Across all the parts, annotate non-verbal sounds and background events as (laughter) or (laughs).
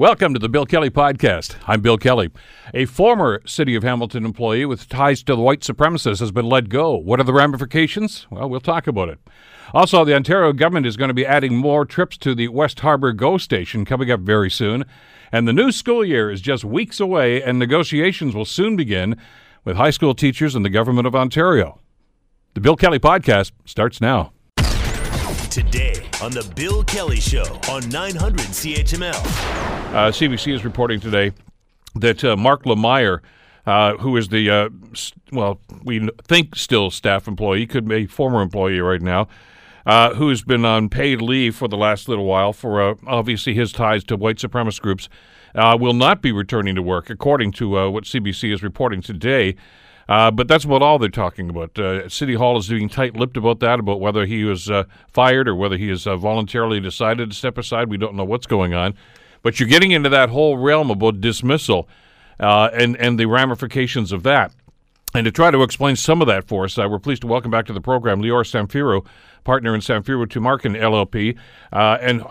Welcome to the Bill Kelly Podcast. I'm Bill Kelly. A former City of Hamilton employee with ties to the white supremacists has been let go. What are the ramifications? Well, we'll talk about it. Also, the Ontario government is going to be adding more trips to the West Harbour GO station coming up very soon. And the new school year is just weeks away, and negotiations will soon begin with high school teachers and the Government of Ontario. The Bill Kelly Podcast starts now. Today on The Bill Kelly Show on 900 CHML. Uh, CBC is reporting today that uh, Marc Lemire, uh, who is the, uh, s- well, we think still staff employee, could be former employee right now, uh, who's been on paid leave for the last little while for uh, obviously his ties to white supremacist groups, uh, will not be returning to work, according to what CBC is reporting today. But that's about all they're talking about. City Hall is being tight-lipped about that, about whether he was fired or whether he has voluntarily decided to step aside. We don't know what's going on. But you're getting into that whole realm about dismissal uh, and and the ramifications of that. And to try to explain some of that for us, uh, we're pleased to welcome back to the program Lior Samfiru, partner in Samfiru Tumarkin LLP, uh, and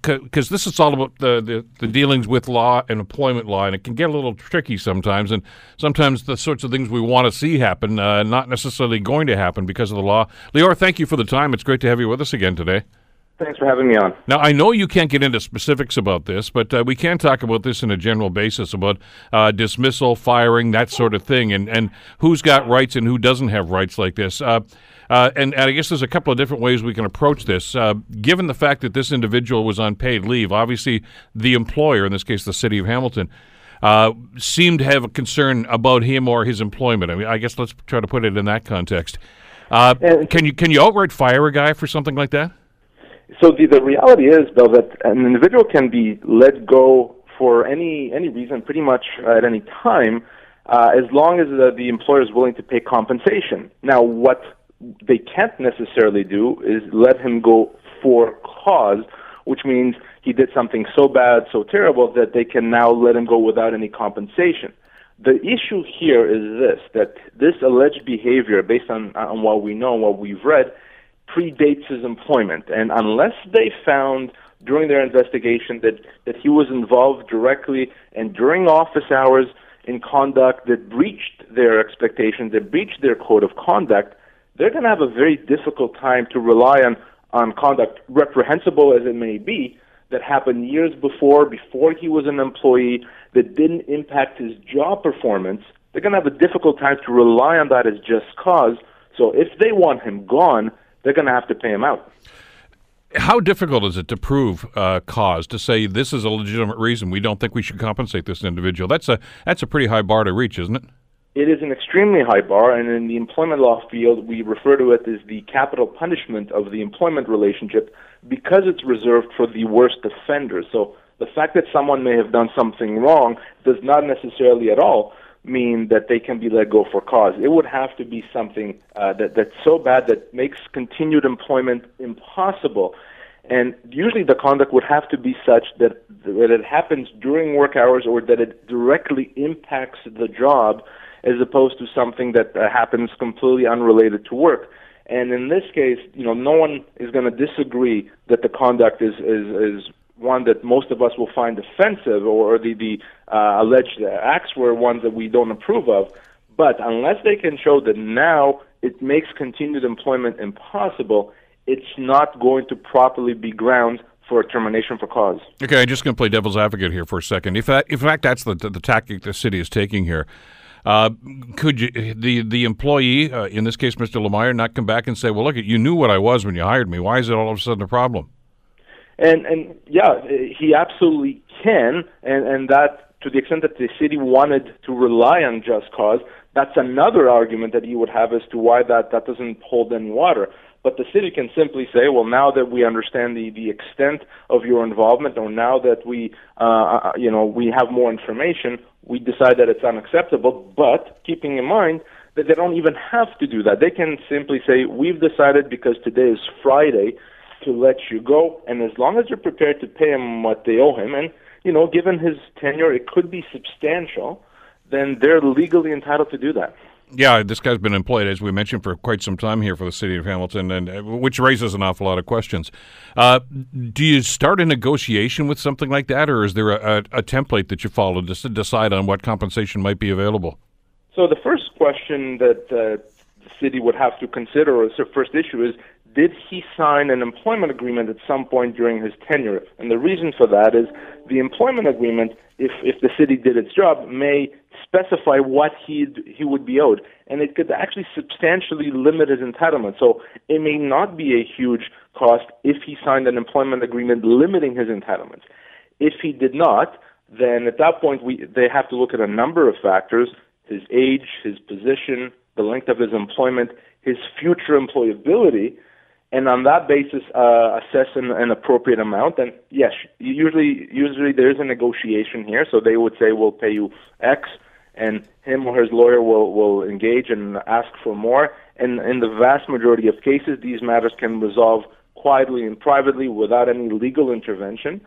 because this is all about the, the, the dealings with law and employment law, and it can get a little tricky sometimes, and sometimes the sorts of things we want to see happen, uh, not necessarily going to happen because of the law. Lior, thank you for the time. It's great to have you with us again today. Thanks for having me on. Now, I know you can't get into specifics about this, but uh, we can talk about this in a general basis about uh, dismissal, firing, that sort of thing, and, and who's got rights and who doesn't have rights like this. Uh, uh, and, and I guess there's a couple of different ways we can approach this. Uh, given the fact that this individual was on paid leave, obviously the employer, in this case the city of Hamilton, uh, seemed to have a concern about him or his employment. I mean, I guess let's try to put it in that context. Uh, can you can you outright fire a guy for something like that? So the, the reality is, though, that an individual can be let go for any any reason, pretty much at any time, uh, as long as the, the employer is willing to pay compensation. Now, what they can't necessarily do is let him go for cause, which means he did something so bad, so terrible that they can now let him go without any compensation. The issue here is this: that this alleged behavior, based on on what we know and what we've read, predates his employment. And unless they found during their investigation that, that he was involved directly and during office hours in conduct that breached their expectations, that breached their code of conduct, they're going to have a very difficult time to rely on, on conduct, reprehensible as it may be, that happened years before, before he was an employee, that didn't impact his job performance. They're going to have a difficult time to rely on that as just cause. So if they want him gone, they're going to have to pay him out. How difficult is it to prove uh, cause to say this is a legitimate reason we don't think we should compensate this individual? That's a that's a pretty high bar to reach, isn't it? It is an extremely high bar, and in the employment law field, we refer to it as the capital punishment of the employment relationship because it's reserved for the worst offenders. So the fact that someone may have done something wrong does not necessarily at all mean that they can be let go for cause. It would have to be something uh, that that's so bad that makes continued employment impossible. And usually the conduct would have to be such that, that it happens during work hours or that it directly impacts the job as opposed to something that uh, happens completely unrelated to work. And in this case, you know, no one is going to disagree that the conduct is, is, is one that most of us will find offensive or the, the uh, alleged acts were ones that we don't approve of. But unless they can show that now it makes continued employment impossible, it's not going to properly be grounds for a termination for cause. Okay, I'm just going to play devil's advocate here for a second. If that, in fact, that's the, the, the tactic the city is taking here, uh, could you, the the employee, uh, in this case, Mr. Lemire, not come back and say, "Well, look, you knew what I was when you hired me. Why is it all of a sudden a problem?" And and yeah, he absolutely can, and and that to the extent that the city wanted to rely on just cause, that's another argument that he would have as to why that that doesn't hold any water. But the city can simply say, well, now that we understand the, the extent of your involvement, or now that we, uh, you know, we have more information, we decide that it's unacceptable. But keeping in mind that they don't even have to do that. They can simply say, we've decided because today is Friday to let you go, and as long as you're prepared to pay him what they owe him, and you know, given his tenure, it could be substantial, then they're legally entitled to do that. Yeah, this guy's been employed, as we mentioned, for quite some time here for the city of Hamilton, and uh, which raises an awful lot of questions. Uh, do you start a negotiation with something like that, or is there a, a, a template that you follow to decide on what compensation might be available? So the first question that uh, the city would have to consider, or the first issue, is did he sign an employment agreement at some point during his tenure? And the reason for that is the employment agreement, if, if the city did its job, may specify what he he would be owed, and it could actually substantially limit his entitlement. So it may not be a huge cost if he signed an employment agreement limiting his entitlements. If he did not, then at that point we they have to look at a number of factors: his age, his position, the length of his employment, his future employability, and on that basis uh, assess an, an, appropriate amount. And yes, usually usually there is a negotiation here, so they would say we'll pay you X, and him or his lawyer will will engage and ask for more. And in the vast majority of cases, these matters can resolve quietly and privately without any legal intervention.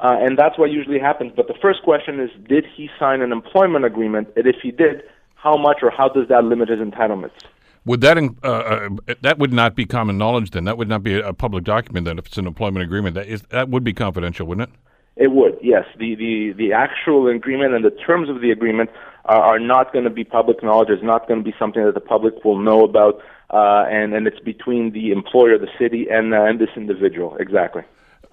Uh, and that's what usually happens. But the first question is, did he sign an employment agreement? And if he did, how much or how does that limit his entitlements? Would that uh, uh, that would not be common knowledge then? That would not be a public document then if it's an employment agreement. That is that would be confidential, wouldn't it? It would, yes. The the the actual agreement and the terms of the agreement are, are not going to be public knowledge. It's not going to be something that the public will know about, uh, and and it's between the employer, the city, and uh, and this individual. Exactly.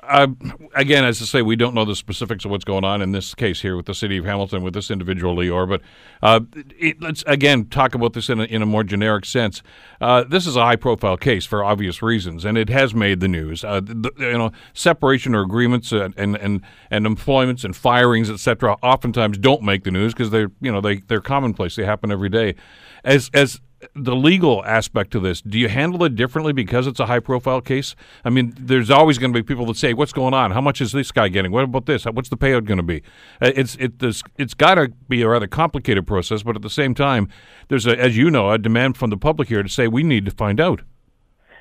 Uh, again, as I say, we don't know the specifics of what's going on in this case here with the city of Hamilton with this individual Lior, But uh, it, let's again talk about this in a, in a more generic sense. Uh, this is a high-profile case for obvious reasons, and it has made the news. Uh, the, you know, separation or agreements and and and, and employments and firings, etc., oftentimes don't make the news because they're you know they they're commonplace. They happen every day. As as the legal aspect to this, do you handle it differently because it's a high profile case? I mean, there's always going to be people that say, "What's going on? How much is this guy getting? What about this? What's the payout going to be?" Uh, it's it this it's got to be a rather complicated process, but at the same time, there's a, as you know, a demand from the public here to say we need to find out.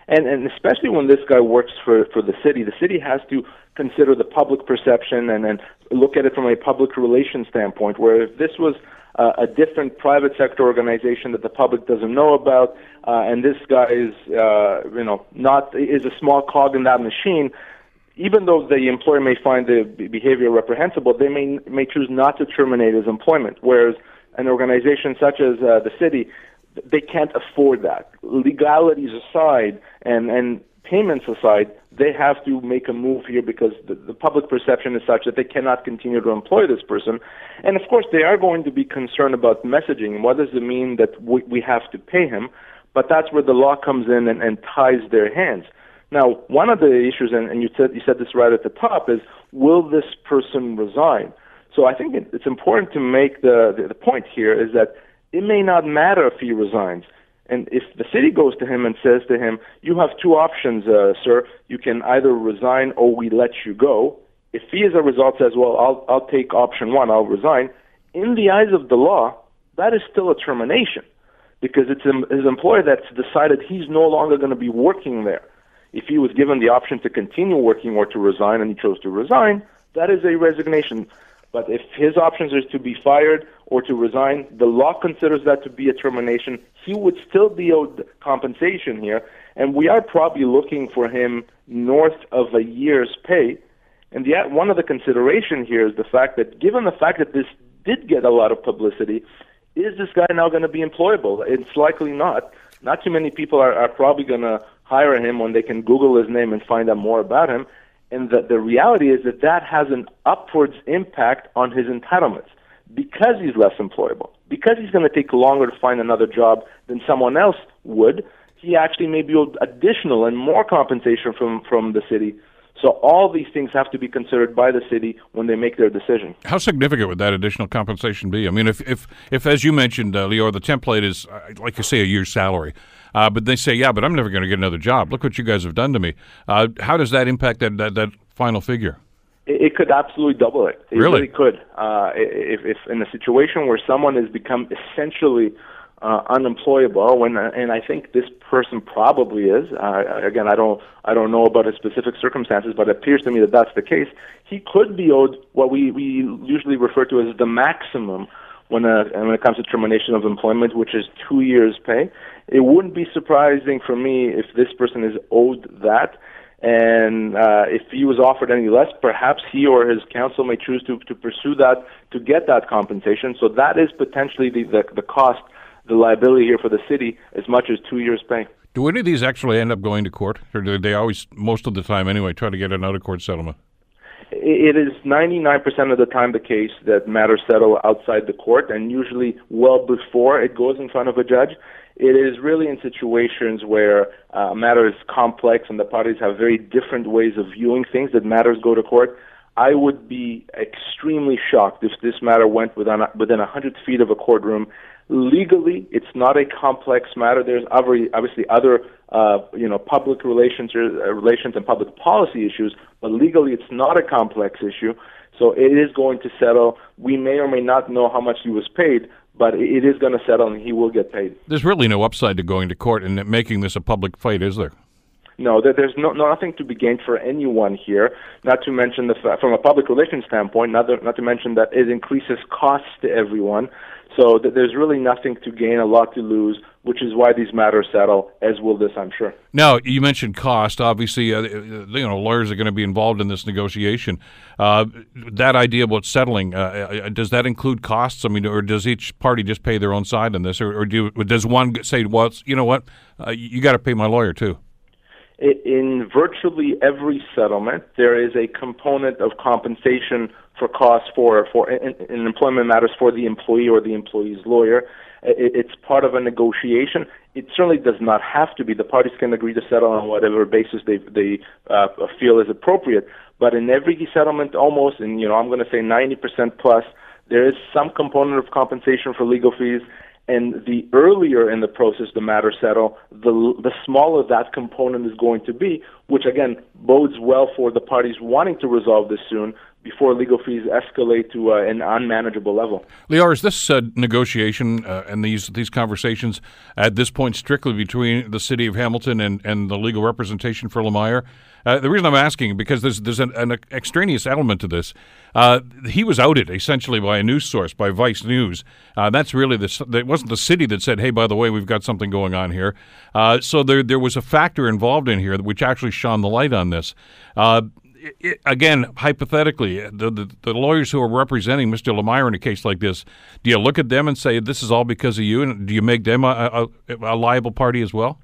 And and especially when this guy works for for the city, the city has to consider the public perception and and look at it from a public relations standpoint. Where if this was uh, a different private sector organization that the public doesn't know about, uh, and this guy is, uh, you know, not is a small cog in that machine. Even though the employer may find the behavior reprehensible, they may may choose not to terminate his employment. Whereas an organization such as uh, the city, they can't afford that. Legalities aside, and and payments aside, they have to make a move here because the, the public perception is such that they cannot continue to employ this person. And of course, they are going to be concerned about messaging. What does it mean that we, we have to pay him? But that's where the law comes in and, and ties their hands. Now, one of the issues, and, and you said you said this right at the top, is will this person resign? So I think it, it's important to make the, the the point here is that it may not matter if he resigns and if the city goes to him and says to him, "You have two options, uh, sir. You can either resign or we let you go." If he, as a result, says, "Well, I'll I'll take option one. I'll resign," in the eyes of the law, that is still a termination because it's his employer that's decided he's no longer going to be working there. If he was given the option to continue working or to resign and he chose to resign, that is a resignation. But if his options are to be fired or to resign, the law considers that to be a termination. He would still be owed compensation here, and we are probably looking for him north of a year's pay. And yet, one of the consideration here is the fact that, given the fact that this did get a lot of publicity, is this guy now going to be employable? It's likely not. Not too many people are, are probably going to hire him when they can Google his name and find out more about him. And the, the reality is that that has an upwards impact on his entitlements because he's less employable, because he's going to take longer to find another job than someone else would. He actually may be owed additional and more compensation from, from the city. So all these things have to be considered by the city when they make their decision. How significant would that additional compensation be? I mean, if if, if as you mentioned, uh, Lior, the template is uh, like you say a year's salary. Uh, but they say, yeah, but I'm never going to get another job. Look what you guys have done to me. Uh, how does that impact that, that, that final figure? It, could absolutely double it. It really, really could. Uh, if, if in a situation where someone has become essentially uh, unemployable, when and I think this person probably is. Uh, again, I don't I don't know about his specific circumstances, but it appears to me that that's the case. He could be owed what we we usually refer to as the maximum when, uh, when it comes to termination of employment, which is two years' pay. It wouldn't be surprising for me if this person is owed that. And uh, if he was offered any less, perhaps he or his counsel may choose to, to pursue that to get that compensation. So that is potentially the, the, the cost, the liability here for the city, as much as two years' pay. Do any of these actually end up going to court, or do they always, most of the time anyway, try to get an out of court settlement? It is 99% of the time the case that matters settle outside the court, and usually well before it goes in front of a judge. It is really in situations where uh, a matter is complex and the parties have very different ways of viewing things that matters go to court. I would be extremely shocked if this matter went within within 100 feet of a courtroom legally, it's not a complex matter. There's obviously other, uh, you know, public relations, uh, relations and public policy issues, but legally, it's not a complex issue. So it is going to settle. We may or may not know how much he was paid, but it is going to settle, and he will get paid. There's really no upside to going to court and making this a public fight, is there? No, there's no, nothing to be gained for anyone here. Not to mention the from a public relations standpoint, not, not to mention that it increases costs to everyone. So th- there's really nothing to gain, a lot to lose, which is why these matters settle, as will this, I'm sure. Now, you mentioned cost. Obviously, uh, you know, lawyers are going to be involved in this negotiation. Uh, that idea about settling, uh, uh, does that include costs? I mean, or does each party just pay their own side on this, or, or do does one say, well, you know what, uh, you got to pay my lawyer too? in virtually every settlement, there is a component of compensation for costs for, for in, in employment matters for the employee or the employee's lawyer. It, it's part of a negotiation. It certainly does not have to be. The parties can agree to settle on whatever basis they they uh, feel is appropriate. But in every settlement, almost, and you know, I'm going to say 90% plus, there is some component of compensation for legal fees and the earlier in the process the matter settle, the the smaller that component is going to be, which again bodes well for the parties wanting to resolve this soon before legal fees escalate to uh, an unmanageable level. Lior, is this uh, negotiation uh, and these these conversations at this point strictly between the city of Hamilton and, and the legal representation for Lemire? Uh, the reason I'm asking because there's there's an, an extraneous element to this. Uh, he was outed essentially by a news source, by Vice News. Uh, that's really the. It wasn't the city that said, "Hey, by the way, we've got something going on here." So there there was a factor involved in here which actually shone the light on this. Uh, it, again, hypothetically, the, the, the lawyers who are representing Mr. Lemire in a case like this, do you look at them and say this is all because of you, and do you make them a, a, a liable party as well?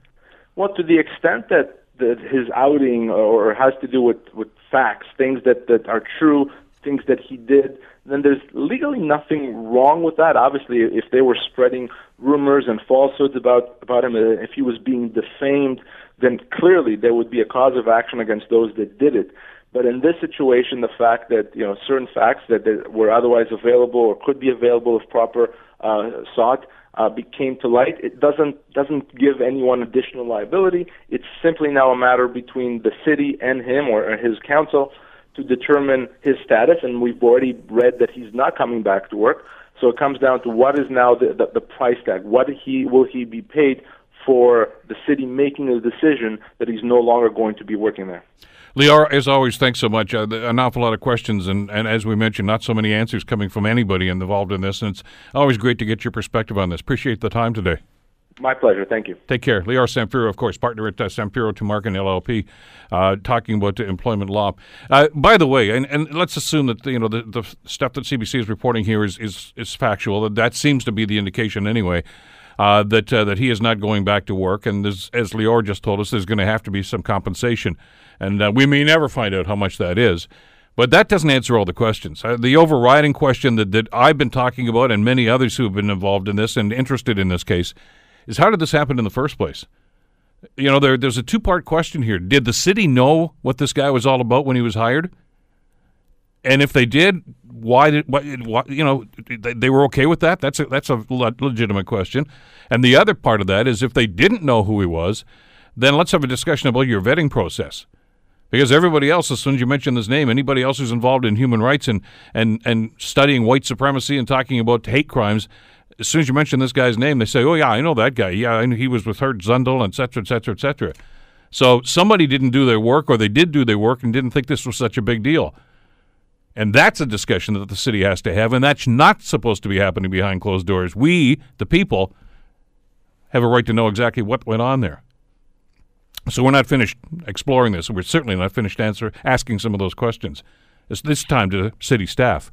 Well, to the extent that that his outing or has to do with with facts, things that that are true, things that he did, then there's legally nothing wrong with that. Obviously, if they were spreading rumors and falsehoods about about him, uh, if he was being defamed, then clearly there would be a cause of action against those that did it. But in this situation, the fact that you know certain facts that that were otherwise available or could be available if proper uh, sought uh, became to light, it doesn't doesn't give anyone additional liability. It's simply now a matter between the city and him or his counsel to determine his status. And we've already read that he's not coming back to work. So it comes down to what is now the, the, the price tag. What he will he be paid for the city making a decision that he's no longer going to be working there. Lior, as always, thanks so much. Uh, an awful lot of questions, and, and as we mentioned, not so many answers coming from anybody involved in this. And it's always great to get your perspective on this. Appreciate the time today. My pleasure. Thank you. Take care. Lior Samfiru, of course, partner at uh, Samfiru Tumarkin LLP, uh, talking about employment law. Uh, by the way, and, and let's assume that you know the, the stuff that CBC is reporting here is, is, is factual. That, That seems to be the indication anyway uh, that uh, that he is not going back to work. And as, Lior just told us, there's going to have to be some compensation, and uh, we may never find out how much that is. But that doesn't answer all the questions. Uh, the overriding question that, that I've been talking about, and many others who have been involved in this and interested in this case, is how did this happen in the first place? You know, there, there's a two part question here. Did the city know what this guy was all about when he was hired? And if they did, why did why, you know they, they were okay with that? That's a, that's a legitimate question. And the other part of that is if they didn't know who he was, then let's have a discussion about your vetting process. Because everybody else, as soon as you mention this name, anybody else who's involved in human rights and, and, and studying white supremacy and talking about hate crimes, as soon as you mention this guy's name, they say, "Oh yeah, I know that guy. Yeah, he was with Ernst Zundel, et cetera, et cetera, et cetera." So somebody didn't do their work, or they did do their work and didn't think this was such a big deal. And that's a discussion that the city has to have, and that's not supposed to be happening behind closed doors. We, the people, have a right to know exactly what went on there. So we're not finished exploring this, we're certainly not finished answer, asking some of those questions. It's this time to city staff.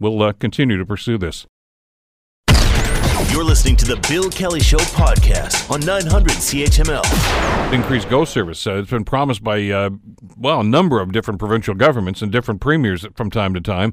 We'll uh, continue to pursue this. You're listening to the Bill Kelly Show podcast on 900 CHML. Increased Go service. Uh, it's been promised by, uh, well, a number of different provincial governments and different premiers from time to time.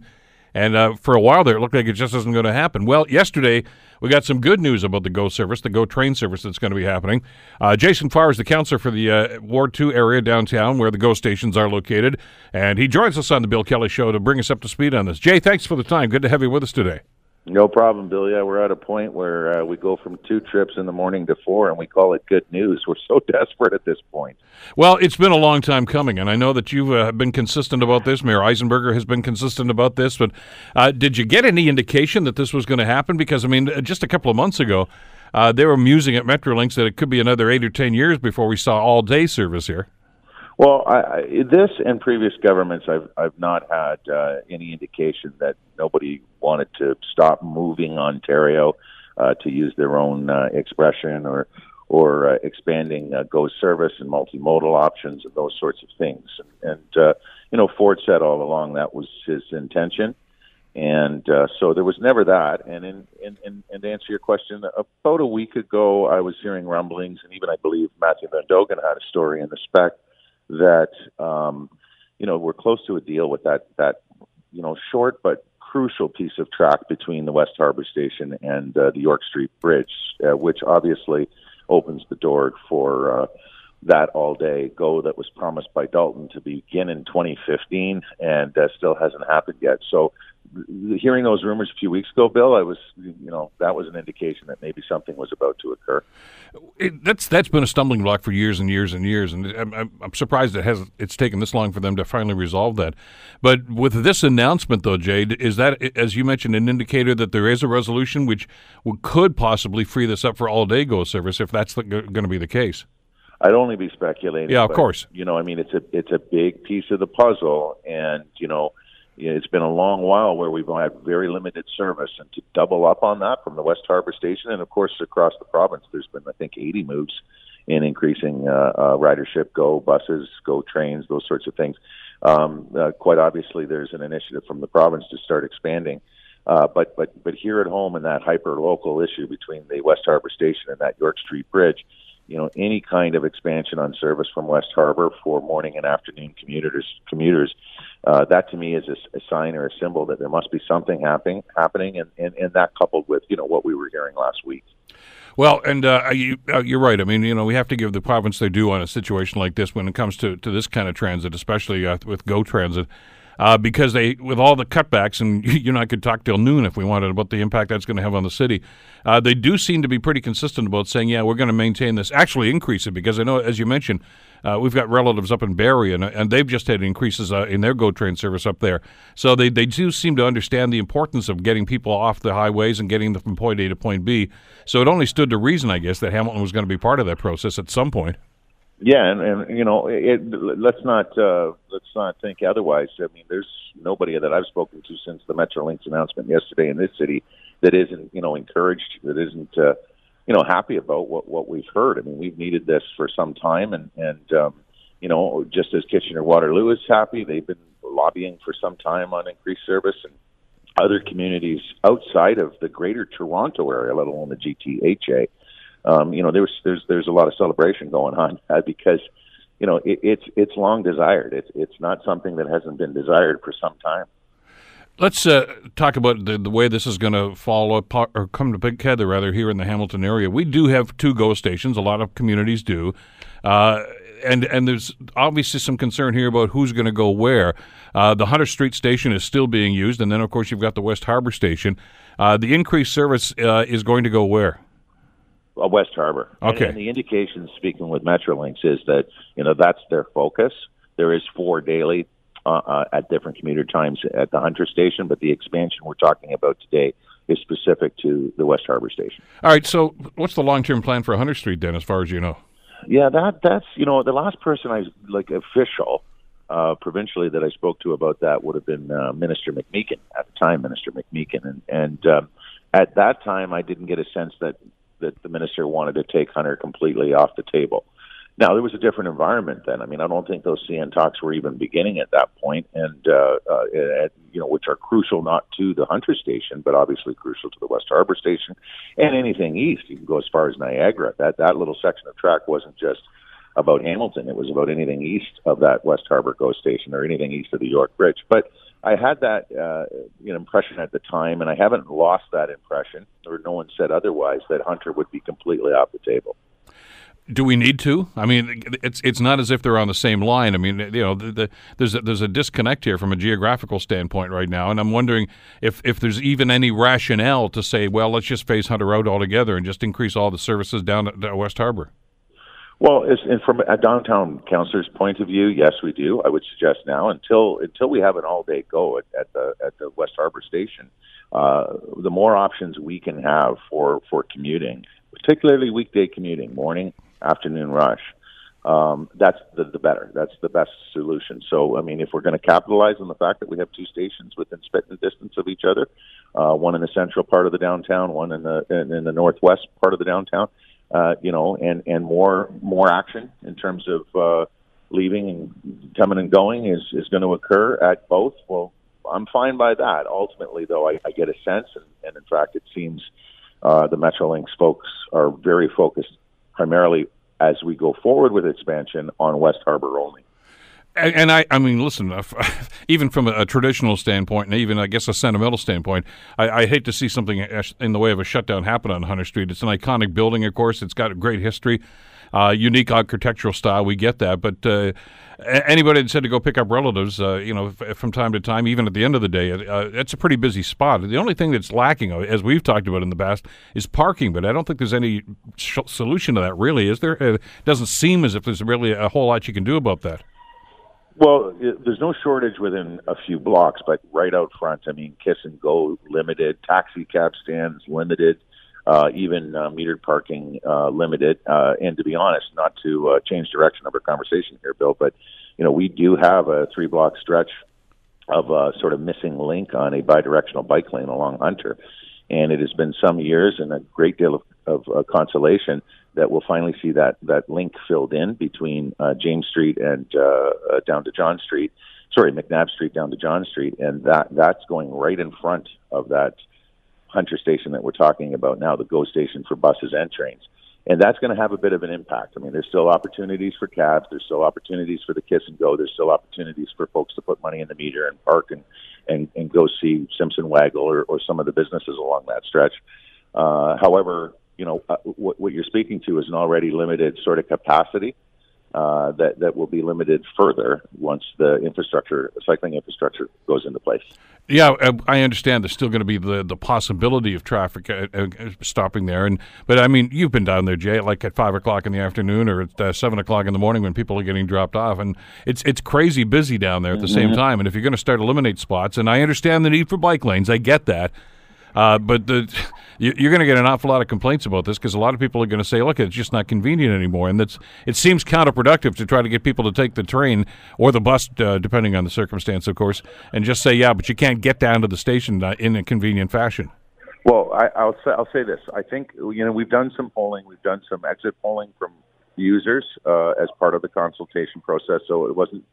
And uh, for a while there, it looked like it just isn't going to happen. Well, yesterday, we got some good news about the GO service, the GO train service that's going to be happening. Uh, Jason Farr is the counselor for the uh, Ward 2 area downtown where the GO stations are located. And he joins us on the Bill Kelly Show to bring us up to speed on this. Jay, thanks for the time. Good to have you with us today. No problem, Bill. Yeah, we're at a point where uh, we go from two trips in the morning to four, and we call it good news. We're so (laughs) desperate at this point. Well, it's been a long time coming, and I know that you've uh, been consistent about this. Mayor Eisenberger has been consistent about this, but uh, did you get any indication that this was going to happen? Because, I mean, just a couple of months ago, uh, they were musing at Metrolinx that it could be another eight or ten years before we saw all day service here. Well, I, I, this and previous governments, I've I've not had uh, any indication that nobody wanted to stop moving Ontario, uh, to use their own uh, expression, or or uh, expanding uh, GO service and multimodal options and those sorts of things. And, uh, you know, Ford said all along that was his intention, and uh, so there was never that. And in, in, in, and to answer your question, about a week ago, I was hearing rumblings, and even I believe Matthew Van Dongen had a story in the spec that um, you know we're close to a deal with that that you know short but crucial piece of track between the West Harbour Station and uh, the York Street Bridge, uh, which obviously opens the door for uh, that all day go that was promised by Dalton to begin in 2015 and uh, still hasn't happened yet. So hearing those rumors a few weeks ago, Bill, I was, you know, that was an indication that maybe something was about to occur. It, that's that's been a stumbling block for years and years and years, and I'm, I'm, surprised it has it's taken this long for them to finally resolve that. But with this announcement, though, Jade, is that as you mentioned an indicator that there is a resolution which could possibly free this up for all day go service if that's going to be the case? I'd only be speculating. Yeah, of but, course. You know, I mean, it's a it's a big piece of the puzzle, and you know it's been a long while where we've had very limited service, and to double up on that from the West Harbour Station, and of course across the province, there's been I think 80 moves in increasing uh, uh, ridership, go buses, go trains, those sorts of things. Um, uh, quite obviously, there's an initiative from the province to start expanding. Uh, but but but here at home in that hyper local issue between the West Harbour Station and that York Street Bridge, you know any kind of expansion on service from West Harbour for morning and afternoon commuters commuters uh, that to me is a, a, sign or a symbol that there must be something happening happening and, and, and that coupled with you know what we were hearing last week well, and uh, you, are uh, right. I mean, you know, we have to give the province their due on a situation like this when it comes to, to this kind of transit, especially uh, with Go Transit uh, because they, with all the cutbacks, and (laughs) you know, I could talk till noon if we wanted about the impact that's going to have on the city. Uh, they do seem to be pretty consistent about saying, yeah, we're going to maintain this, actually increase it, because I know, as you mentioned, uh, we've got relatives up in Barrie, and, and they've just had increases uh, in their GO train service up there. So they, they do seem to understand the importance of getting people off the highways and getting them from point A to point B. So it only stood to reason, I guess, that Hamilton was going to be part of that process at some point. Yeah, and, and you know, it, let's not uh, let's not think otherwise. I mean, there's nobody that I've spoken to since the Metrolinx announcement yesterday in this city that isn't you know encouraged, that isn't uh, you know happy about what what we've heard. I mean, we've needed this for some time, and and um, you know, just as Kitchener Waterloo is happy, they've been lobbying for some time on increased service, and other communities outside of the Greater Toronto area, let alone the GTHA um, you know, there's there's there's a lot of celebration going on uh, (laughs) because you know it, it's it's long desired. It's it's not something that hasn't been desired for some time. Let's uh, talk about the, the way this is going to fall apart or come to big head, rather, here in the Hamilton area. We do have two GO stations. A lot of communities do. Uh, and and there's obviously some concern here about who's going to go where. Uh, the Hunter Street station is still being used, and then of course you've got the West Harbour station. Uh, the increased service uh, is going to go where? Uh, West Harbour. Okay. And, and the indication, speaking with Metrolinx, is that you know that's their focus. There is four daily uh, uh, at different commuter times at the Hunter Station, but the expansion we're talking about today is specific to the West Harbour Station. All right. So, what's the long-term plan for Hunter Street then, as far as you know? Yeah, that that's you know the last person I like official uh, provincially that I spoke to about that would have been uh, Minister McMeekin at the time, Minister McMeekin, and and um, at that time I didn't get a sense that that the minister wanted to take Hunter completely off the table. Now there was a different environment then. I mean, I don't think those CN talks were even beginning at that point, and uh, uh, at, you know, which are crucial not to the Hunter station, but obviously crucial to the West Harbour station and anything east. You can go as far as Niagara. That that little section of track wasn't just about Hamilton. It was about anything east of that West Harbour GO station or anything east of the York Bridge. But I had that uh, you know, impression at the time, and I haven't lost that impression, or no one said otherwise, that Hunter would be completely off the table. Do we need to? I mean, it's it's not as if they're on the same line. I mean, you know, the, the, there's a, there's a disconnect here from a geographical standpoint right now, and I'm wondering if if there's even any rationale to say, well, let's just phase Hunter out altogether and just increase all the services down at West Harbor. Well, and from a downtown councillor's point of view, yes, we do. I would suggest now until until we have an all day go at, at the at the West Harbour station, uh, the more options we can have for for commuting, particularly weekday commuting, morning, afternoon rush, um, that's the, the better. That's the best solution. So, I mean, if we're going to capitalize on the fact that we have two stations within spitting distance of each other, uh, one in the central part of the downtown, one in the in, in the northwest part of the downtown uh, you know, and and more more action in terms of uh, leaving and coming and going is is going to occur at both. Well, I'm fine by that. Ultimately, though, I, I get a sense, and, and in fact, it seems uh, the Metrolinx folks are very focused primarily as we go forward with expansion on West Harbour only. And, I, I mean, listen, (laughs) even from a, traditional standpoint, and even I guess a sentimental standpoint, I, I, hate to see something in the way of a shutdown happen on Hunter Street. It's an iconic building, of course. It's got a great history, uh, unique architectural style. We get that, but uh, anybody that said to go pick up relatives, uh, you know, from time to time, even at the end of the day, uh, it's a pretty busy spot. The only thing that's lacking, uh, as we've talked about in the past, is parking. But I don't think there's any sh- solution to that. Really, is there? It doesn't seem as if there's really a whole lot you can do about that. Well, there's no shortage within a few blocks, but right out front, I mean, Kiss and Go limited, taxi cab stands limited, uh, even uh, metered parking uh, limited. Uh, and to be honest, not to uh, change direction of our conversation here, Bill, but you know, we do have a three block stretch of a sort of missing link on a bidirectional bike lane along Hunter, and it has been some years and a great deal of, of uh, consolation that we'll finally see that that link filled in between uh, James Street and uh, uh, down to John Street. Sorry, MacNab Street down to John Street, and that that's going right in front of that Hunter station that we're talking about now, the GO station for buses and trains. And that's going to have a bit of an impact. I mean, there's still opportunities for cabs. There's still opportunities for the kiss and go. There's still opportunities for folks to put money in the meter and park and and, and go see Simpson Wigle or, or some of the businesses along that stretch. Uh, however, you know, uh, what, what, you're speaking to is an already limited sort of capacity uh, that that will be limited further once the infrastructure, cycling infrastructure, goes into place. Yeah, I understand. There's still going to be the, the possibility of traffic uh, uh, stopping there, and but I mean, you've been down there, Jay, like at five o'clock in the afternoon or at uh, seven o'clock in the morning when people are getting dropped off, and it's it's crazy busy down there at the mm-hmm. same time. And if you're going to start eliminate spots, and I understand the need for bike lanes, I get that. Uh, but the, you're going to get an awful lot of complaints about this because a lot of people are going to say, "Look, it's just not convenient anymore," and that's it seems counterproductive to try to get people to take the train or the bus, uh, depending on the circumstance, of course, and just say, "Yeah, but you can't get down to the station uh, in a convenient fashion." Well, I, will say I'll say this. I think you know we've done some polling, we've done some exit polling from users uh, as part of the consultation process, so it wasn't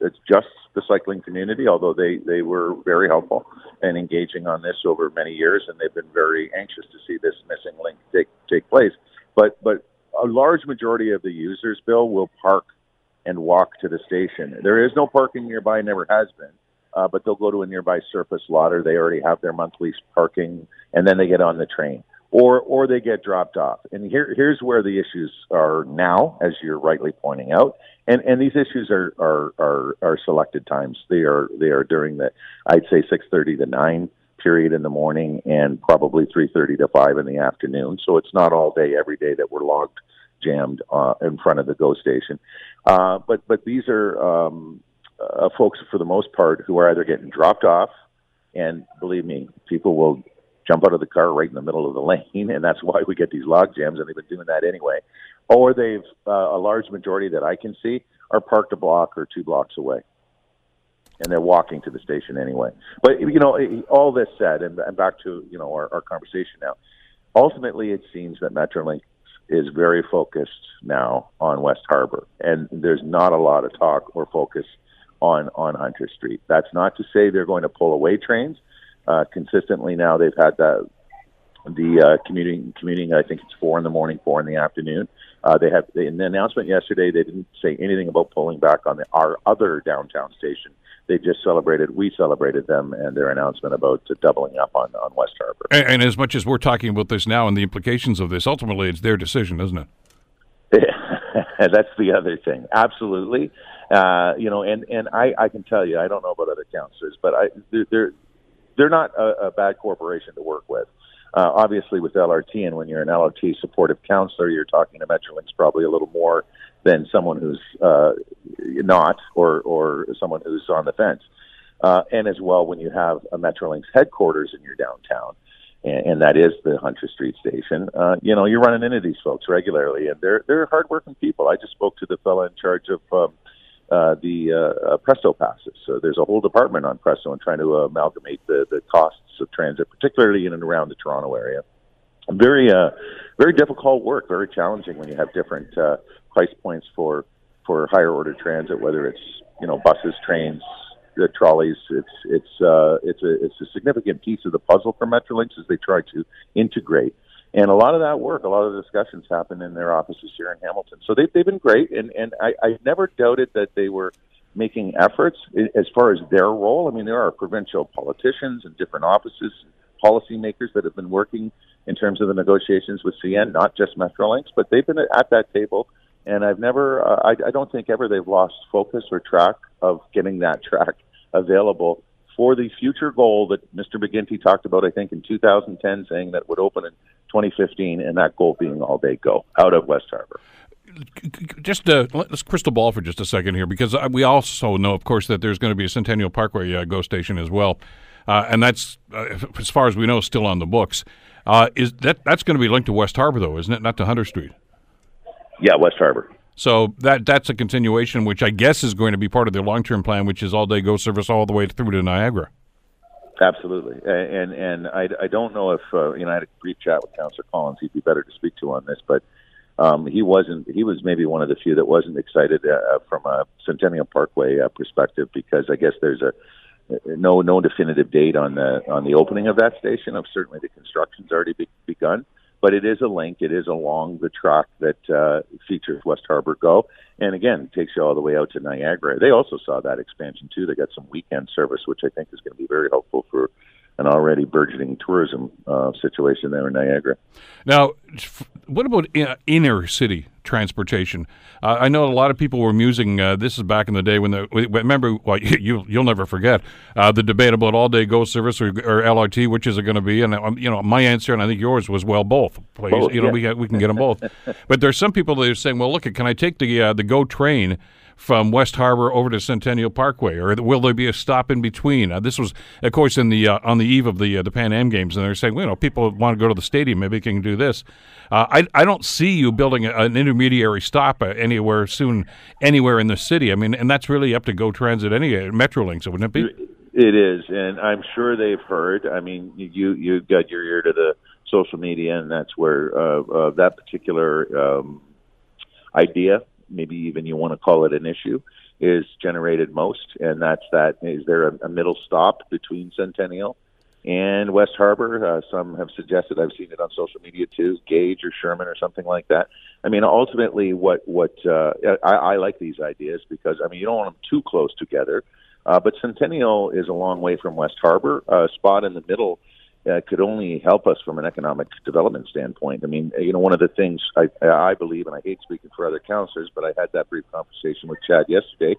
it's just the cycling community, although they, they were very helpful and engaging on this over many years, and they've been very anxious to see this missing link take take place. But but a large majority of the users, Bill, will park and walk to the station. There is no parking nearby, never has been. Uh, but they'll go to a nearby surface lot, or they already have their monthly parking, and then they get on the train or or they get dropped off. And here here's where the issues are now, as you're rightly pointing out. And and these issues are are are, are selected times. They are they are during the I'd say six thirty to nine period in the morning and probably three thirty to five in the afternoon. So it's not all day every day that we're logged jammed uh, in front of the go station. Uh, but but these are um, uh, folks for the most part who are either getting dropped off, and believe me, people will jump out of the car right in the middle of the lane, and that's why we get these log jams, and they've been doing that anyway. Or they've uh, a large majority that I can see are parked a block or two blocks away. and they're walking to the station anyway. But you know, all this said, and, back to you know our, our conversation now. Ultimately, it seems that Metrolinx is very focused now on West Harbor, and there's not a lot of talk or focus on on Hunter Street. That's not to say they're going to pull away trains. Uh, consistently now, they've had the the uh, commuting commuting. I think it's four in the morning, four in the afternoon. Uh, they have in the announcement yesterday. They didn't say anything about pulling back on the, our other downtown station. They just celebrated. We celebrated them and their announcement about doubling up on, on West Harbor. And, and as much as we're talking about this now and the implications of this, ultimately it's their decision, isn't it? (laughs) That's the other thing. Absolutely. Uh, you know, and and I, I can tell you, I don't know about other councillors, but I they're they're not a, a bad corporation to work with. Uh, obviously, with LRT, and when you're an LRT supportive counselor, you're talking to Metrolinx probably a little more than someone who's uh, not, or or someone who's on the fence. Uh, and as well, when you have a Metrolinx headquarters in your downtown, and, and that is the Hunter Street station, uh, you know you're running into these folks regularly, and they're they're hardworking people. I just spoke to the fellow in charge of. Um, uh, the uh, uh, Presto passes. So there's a whole department on Presto and trying to amalgamate the, the costs of transit, particularly in and around the Toronto area. Very, uh, very difficult work. Very challenging when you have different uh, price points for for higher order transit, whether it's you know buses, trains, the trolleys. It's it's uh, it's a it's a significant piece of the puzzle for Metrolinx as they try to integrate and a lot of that work, a lot of the discussions happen in their offices here in Hamilton. So they've, they've been great, and, and I, I never doubted that they were making efforts as far as their role. I mean, there are provincial politicians and different offices, policymakers that have been working in terms of the negotiations with CN, not just Metrolinx, but they've been at that table. And I've never, uh, I, I don't think ever they've lost focus or track of getting that track available for the future goal that Mr. McGuinty talked about, I think, in 2010, saying that would open 2015, and that goal being all day go out of West Harbor. Just uh, let's crystal ball for just a second here, because we also know, of course, that there's going to be a Centennial Parkway uh, GO station as well, uh, and that's, uh, as far as we know, still on the books. Uh, is that that's going to be linked to West Harbor, though, isn't it? Not to Hunter Street. Yeah, West Harbor. So that that's a continuation, which I guess is going to be part of their long term plan, which is all day GO service all the way through to Niagara. Absolutely, and and I, I don't know if uh, you know I had a brief chat with Councillor Collins. He'd be better to speak to on this, but um, he wasn't. He was maybe one of the few that wasn't excited uh, from a Centennial Parkway uh, perspective because I guess there's a no no definitive date on the on the opening of that station. Of certainly the construction's already be, begun, but it is a link. It is along the track that uh, features West Harbor Go, and again takes you all the way out to Niagara. They also saw that expansion too. They got some weekend service, which I think is going to be very helpful for an already burgeoning tourism uh, situation there in Niagara. Now, what about inner city transportation? Uh, I know a lot of people were musing. Uh, this is back in the day when the remember. Well, (laughs) you you'll never forget uh, the debate about all day GO service or, or LRT, which is it going to be? And um, you know, my answer, and I think yours was well, both. Please, both, you know, yeah. we we can get them both. (laughs) but there's some people that are saying, well, look, can I take the uh, the GO train? From West Harbor over to Centennial Parkway, or will there be a stop in between? Uh, this was, of course, in the uh, on the eve of the uh, the Pan Am games, and they're saying, well, you know, people want to go to the stadium, maybe they can do this. Uh, I I don't see you building a, an intermediary stop uh, anywhere soon, anywhere in the city. I mean, and that's really up to Go Transit, any uh, Metrolinx, wouldn't it be? It is, and I'm sure they've heard. I mean, you you got your ear to the social media, and that's where that particular um, idea maybe even you want to call it an issue, is generated most, and that's that. Is there a, a middle stop between Centennial and West Harbor? Uh, some have suggested. I've seen it on social media too, Gage or Sherman or something like that. I mean, ultimately, what what uh, I, I like these ideas because I mean, you don't want them too close together. Uh, but Centennial is a long way from West Harbor. A uh, spot in the middle uh, could only help us from an economic development standpoint. I mean, you know, one of the things I, I believe, and I hate speaking for other councillors, but I had that brief conversation with Chad yesterday.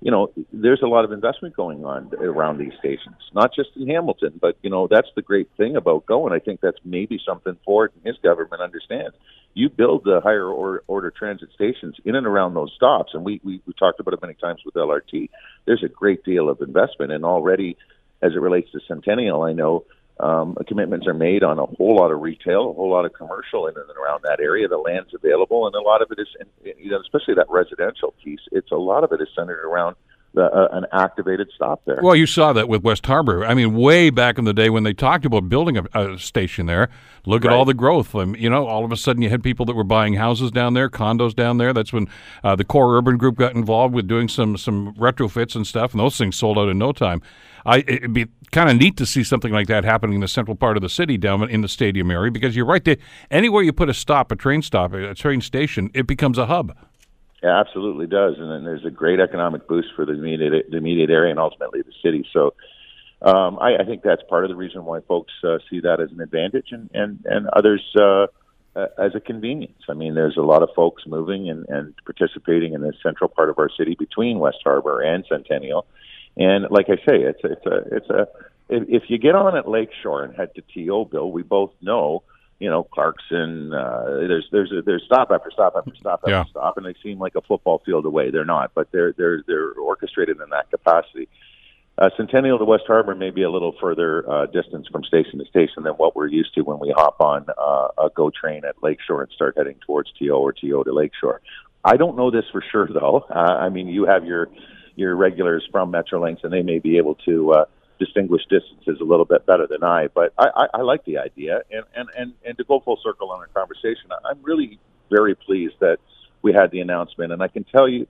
You know, there's a lot of investment going on around these stations, not just in Hamilton, but you know, that's the great thing about going. I think that's maybe something Ford and his government understands. You build the higher order, order transit stations in and around those stops, and we, we we talked about it many times with LRT. There's a great deal of investment, and already, as it relates to Centennial, I know um, commitments are made on a whole lot of retail, a whole lot of commercial in and around that area. The land's available, and a lot of it is, you know, especially that residential piece. It's a lot of it is centered around uh, an activated stop there. Well, you saw that with West Harbor. I mean, way back in the day when they talked about building a, a station there. Look at all the growth. Um, you know, all of a sudden you had people that were buying houses down there, condos down there. That's when uh, the Core Urban Group got involved with doing some some retrofits and stuff, and those things sold out in no time. I, it'd be kind of neat to see something like that happening in the central part of the city, down in the stadium area, because you're right there. Anywhere you put a stop, a train stop, a train station, it becomes a hub. It absolutely does, and then there's a great economic boost for the immediate the immediate area and ultimately the city. So, um, I, I think that's part of the reason why folks uh, see that as an advantage, and and and others uh, as a convenience. I mean, there's a lot of folks moving and, and participating in the central part of our city between West Harbor and Centennial, and like I say, it's a, it's a it's a if, if you get on at Lakeshore and head to TO, Bill, we both know you know Clarkson. Uh, there's there's a, there's stop after stop after stop after Yeah. stop, and they seem like a football field away. They're not, but they're they're they're orchestrated in that capacity. Uh, Centennial to West Harbor may be a little further uh, distance from station to station than what we're used to when we hop on uh, a GO train at Lakeshore and start heading towards TO or TO to Lakeshore. I don't know this for sure though. Uh, I mean, you have your your regulars from Metrolinx, and they may be able to uh, distinguish distances a little bit better than I. But I, I, I like the idea, and, and and and to go full circle on our conversation, I'm really very pleased that we had the announcement, and I can tell you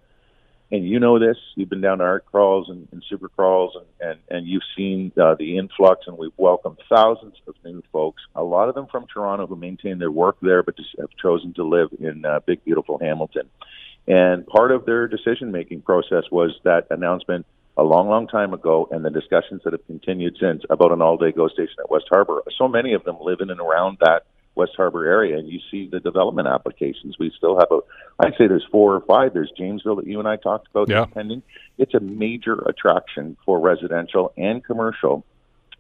and you know this. You've been down to art crawls and, and super crawls, and and, and you've seen uh, the influx, and we've welcomed thousands of new folks. A lot of them from Toronto who maintain their work there, but just have chosen to live in uh, big, beautiful Hamilton. And part of their decision making process was that announcement a long, long time ago, and the discussions that have continued since about an all day GO station at West Harbor. So many of them live in and around that West Harbor area, and you see the development applications. We still have a, I'd say there's four or five. There's Jamesville that you and I talked about Yeah. pending. It's a major attraction for residential and commercial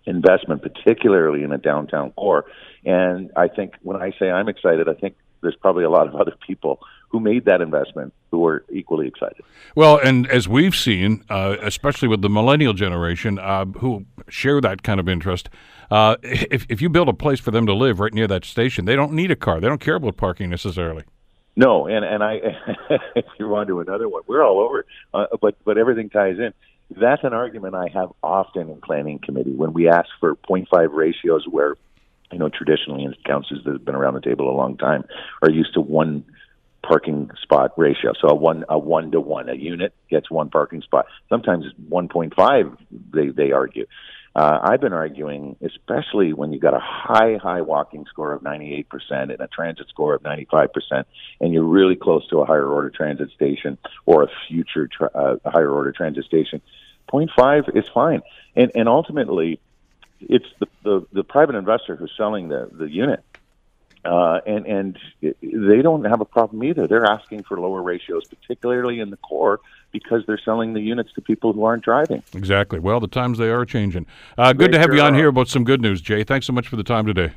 investment, particularly in a downtown core. And I think when I say I'm excited, I think there's probably a lot of other people who made that investment who are equally excited. Well, and as we've seen, uh, especially with the millennial generation uh, who share that kind of interest, uh, if, if you build a place for them to live right near that station, they don't need a car. They don't care about parking necessarily. No, and and I, (laughs) if you're on to another one, we're all over, uh, but but everything ties in. That's an argument I have often in planning committee when we ask for 0.5 ratios, where you know traditionally in councils that have been around the table a long time are used to one parking spot ratio. So a one a one to one, a unit gets one parking spot. Sometimes it's 1.5. They they argue. Uh, I've been arguing, especially when you've got a high, high walking score of 98% and a transit score of 95%, and you're really close to a higher order transit station or a future tra- uh, higher order transit station. 0.5 is fine. And, and ultimately, it's the, the, the private investor who's selling the, the unit. Uh, and and they don't have a problem either. They're asking for lower ratios, particularly in the core, because they're selling the units to people who aren't driving. Exactly. Well, the times they are changing. Uh, good They to have you on are. here about some good news, Jay. Thanks so much for the time today.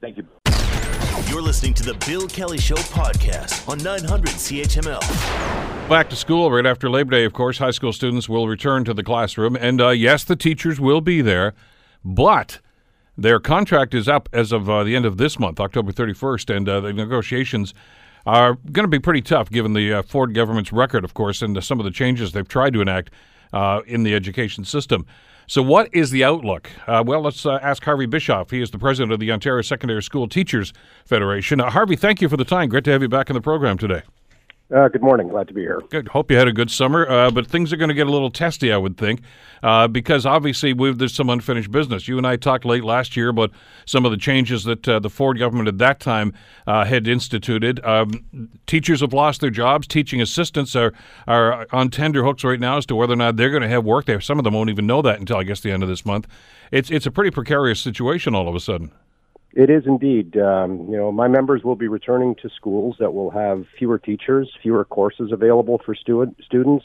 Thank you. You're listening to the Bill Kelly Show podcast on 900 CHML. Back to school right after Labor Day, of course. High school students will return to the classroom. And uh, yes, the teachers will be there, but their contract is up as of uh, the end of this month, October 31st, and uh, the negotiations are going to be pretty tough given the uh, Ford government's record, of course, and some of the changes they've tried to enact in the education system. So, what is the outlook? Uh, well, let's uh, ask Harvey Bischof. He is the president of the Ontario Secondary School Teachers Federation. Uh, Harvey, thank you for the time. Great to have you back in the program today. Uh, good morning. Glad to be here. Good. Hope you had a good summer, uh, but things are going to get a little testy, I would think, uh, because obviously we've, there's some unfinished business. You and I talked late last year about some of the changes that uh, the Ford government at that time uh, had instituted. Um, teachers have lost their jobs. Teaching assistants are are on tender hooks right now as to whether or not they're going to have work. There, some of them won't even know that until I guess the end of this month. It's it's a pretty precarious situation all of a sudden. It is indeed. Um, you know, my members will be returning to schools that will have fewer teachers, fewer courses available for stu- students,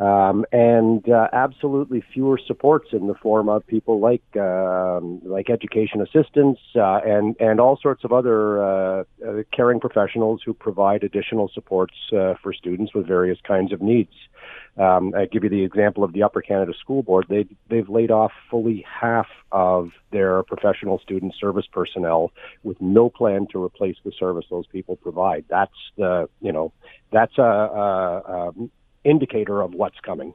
um, and uh, absolutely fewer supports in the form of people like um, like education assistants uh, and and all sorts of other uh, uh, caring professionals who provide additional supports uh, for students with various kinds of needs. Um, I give you the example of the Upper Canada School Board. They they've laid off fully half of their professional student service personnel with no plan to replace the service those people provide. That's the you know that's a, a, a indicator of what's coming.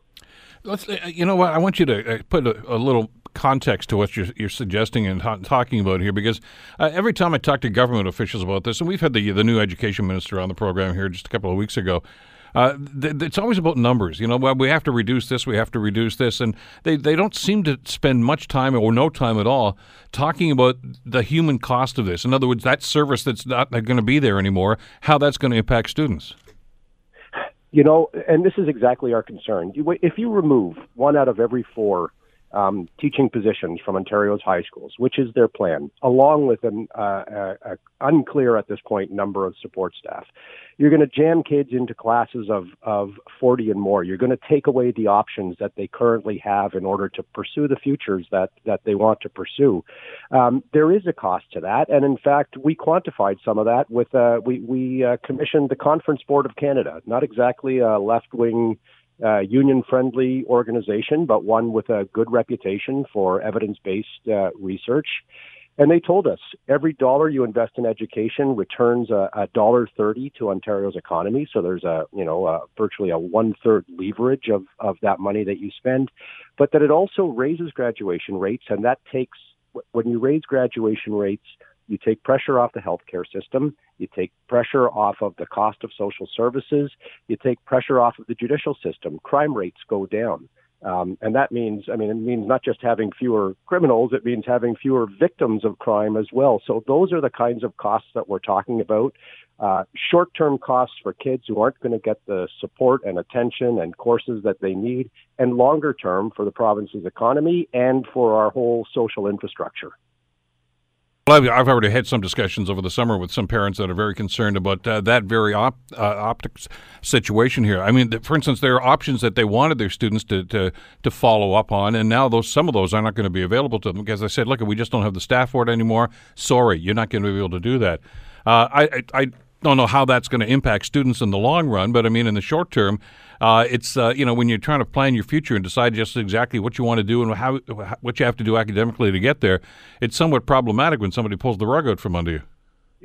let's. Uh, you know what? I want you to uh, put a, a little context to what you're, you're suggesting and ta- talking about here, because uh, every time I talk to government officials about this, and we've had the the new education minister on the program here just a couple of weeks ago. Uh, th- it's always about numbers. You know, well, we have to reduce this, we have to reduce this, and they, they don't seem to spend much time or no time at all talking about the human cost of this. In other words, that service that's not going to be there anymore, how that's going to impact students. You know, and this is exactly our concern. If you remove one out of every four um, teaching positions from Ontario's high schools, which is their plan, along with an uh, uh, uh unclear at this point number of support staff. You're going to jam kids into classes of, of 40 and more. You're going to take away the options that they currently have in order to pursue the futures that, that they want to pursue. Um, there is a cost to that, and in fact, we quantified some of that with uh, we we uh, commissioned the Conference Board of Canada, not exactly a left wing uh, union friendly organization, but one with a good reputation for evidence based uh, research. And they told us every dollar you invest in education returns a, dollar thirty to Ontario's economy. So there's a you know a, virtually a one third leverage of of that money that you spend, but that it also raises graduation rates, and that takes when you raise graduation rates, you take pressure off the healthcare system. You take pressure off of the cost of social services. You take pressure off of the judicial system. Crime rates go down. Um, and that means, I mean, it means not just having fewer criminals, it means having fewer victims of crime as well. So those are the kinds of costs that we're talking about. Uh, short term costs for kids who aren't going to get the support and attention and courses that they need, and longer term for the province's economy and for our whole social infrastructure. Well, I've already had some discussions over the summer with some parents that are very concerned about uh, that very op- uh, optics situation here. I mean, for instance, there are options that they wanted their students to, to, to follow up on, and now those some of those are not going to be available to them because I said, look, we just don't have the staff for it anymore. Sorry, you're not going to be able to do that. Uh, I, I, I don't know how that's going to impact students in the long run, but I mean, in the short term, uh, it's uh, you know when you're trying to plan your future and decide just exactly what you want to do and how what you have to do academically to get there, it's somewhat problematic when somebody pulls the rug out from under you.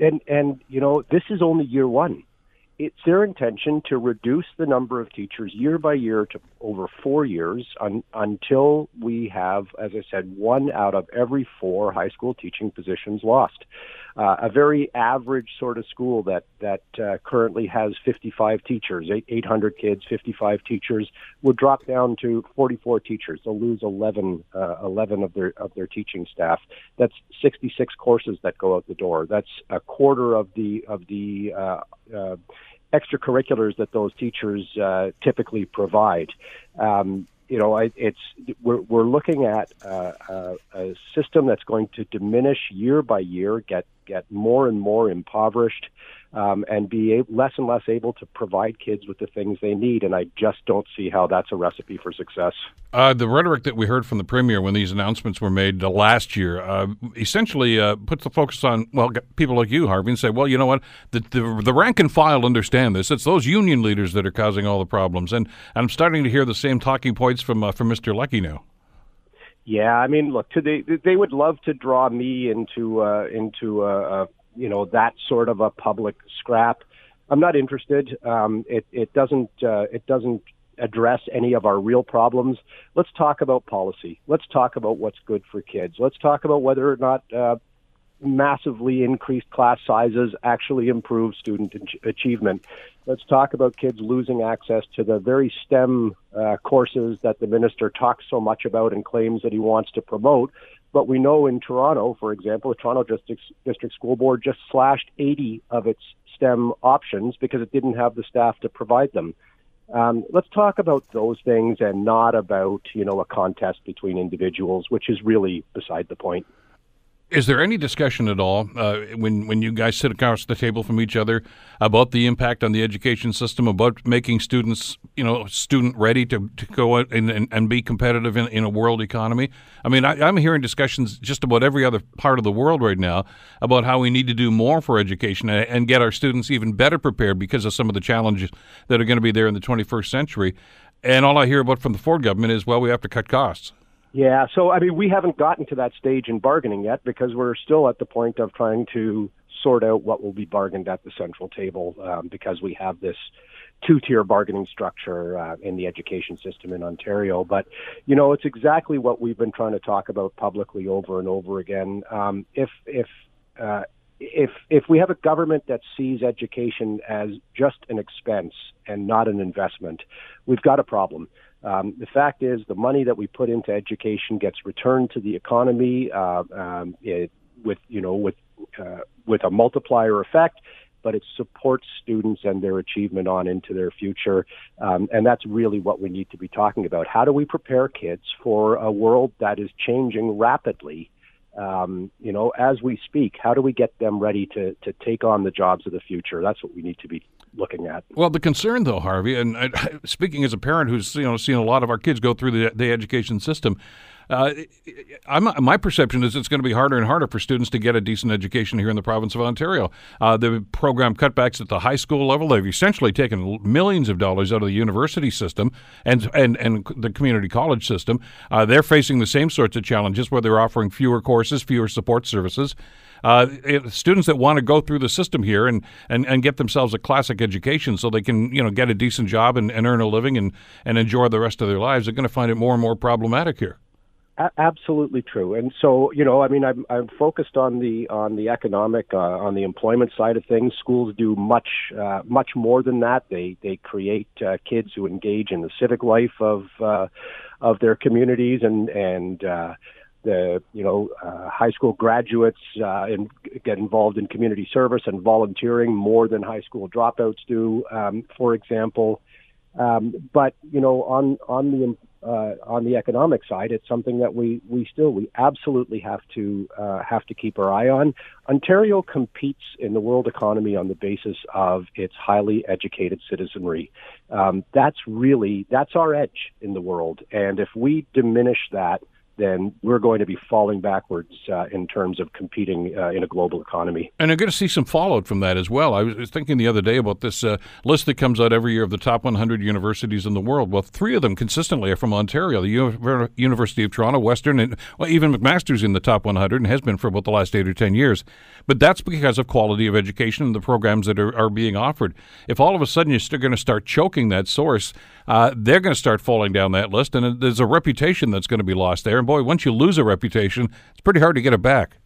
And and you know this is only year one. It's their intention to reduce the number of teachers year by year to over four years un, until we have, as I said, one out of every four high school teaching positions lost uh, a very average sort of school that that uh, currently has 55 teachers, 800 kids, 55 teachers, would drop down to 44 teachers. They'll lose 11, uh, 11 of their of their teaching staff. That's 66 courses that go out the door. That's a quarter of the of the uh, uh, extracurriculars that those teachers uh, typically provide. Um, you know, I, it's we're we're looking at uh, a, a system that's going to diminish year by year, get get more and more impoverished, um, and be a- less and less able to provide kids with the things they need. And I just don't see how that's a recipe for success. Uh, the rhetoric that we heard from the premier when these announcements were made uh, last year uh, essentially uh, puts the focus on well people like you, Harvey, and say, well, you know what, the, the, the rank and file understand this. It's those union leaders that are causing all the problems, and, I'm starting to hear the same talking points from uh, from Mr. Lecce now. Yeah, I mean, look, to they they would love to draw me into uh, into a, a you know that sort of a public scrap. I'm not interested. Um, it it doesn't uh, it doesn't address any of our real problems. Let's talk about policy. Let's talk about what's good for kids. Let's talk about whether or not uh, massively increased class sizes actually improve student achievement. Let's talk about kids losing access to the very STEM uh, courses that the minister talks so much about and claims that he wants to promote. But we know in Toronto, for example, the Toronto District, District School Board just slashed 80 of its STEM options because it didn't have the staff to provide them. Um, let's talk about those things and not about, you know, a contest between individuals, which is really beside the point. Is there any discussion at all uh, when when you guys sit across the table from each other about the impact on the education system, about making students, you know, student ready to, to go out and, and, and be competitive in, in a world economy? I mean, I, I'm hearing discussions just about every other part of the world right now about how we need to do more for education and, and get our students even better prepared because of some of the challenges that are going to be there in the 21st century. And all I hear about from the Ford government is, well, we have to cut costs. Yeah, so I mean, we haven't gotten to that stage in bargaining yet because we're still at the point of trying to sort out what will be bargained at the central table um, because we have this two-tier bargaining structure uh, in the education system in Ontario. But you know, it's exactly what we've been trying to talk about publicly over and over again. Um, if if uh, if if we have a government that sees education as just an expense and not an investment, we've got a problem. Um, the fact is, the money that we put into education gets returned to the economy uh, um, it, with you know with uh, with a multiplier effect, but it supports students and their achievement on into their future, um, and that's really what we need to be talking about. How do we prepare kids for a world that is changing rapidly? um, you know, as we speak, how do we get them ready to, to take on the jobs of the future? That's what we need to be looking at. Well, the concern, though, Harvey, and uh, (laughs) speaking as a parent who's you know seen a lot of our kids go through the, the education system, uh, my perception is it's going to be harder and harder for students to get a decent education here in the province of Ontario. Uh, the program cutbacks at the high school level, they've essentially taken millions of dollars out of the university system and and, and the community college system. Uh, they're facing the same sorts of challenges where they're offering fewer courses, fewer support services. Uh, students that want to go through the system here and, and, and get themselves a classic education so they can you know get a decent job and, and earn a living and, and enjoy the rest of their lives are going to find it more and more problematic here. A- absolutely true. And so, you know, I mean, I'm, I'm focused on the on the economic, uh, on the employment side of things. Schools do much uh, much more than that. They they create uh, kids who engage in the civic life of uh, of their communities and and uh, the you know uh, high school graduates uh, and get involved in community service and volunteering more than high school dropouts do, um, for example. Um, but you know, on on the uh, on the economic side, it's something that we, we still we absolutely have to uh, have to keep our eye on. Ontario competes in the world economy on the basis of its highly educated citizenry. Um, that's really that's our edge in the world, and if we diminish that, then we're going to be falling backwards uh, in terms of competing uh, in a global economy. And I'm going to see some fallout from that as well. I was thinking the other day about this uh, list that comes out every year of the top 100 universities in the world. Well, three of them consistently are from Ontario the U- University of Toronto, Western, and well, even McMaster's in the top 100 and has been for about the last eight or 10 years. But that's because of quality of education and the programs that are, are being offered. If all of a sudden you're still going to start choking that source, uh, they're going to start falling down that list, and there's a reputation that's going to be lost there. And boy, once you lose a reputation, it's pretty hard to get it back.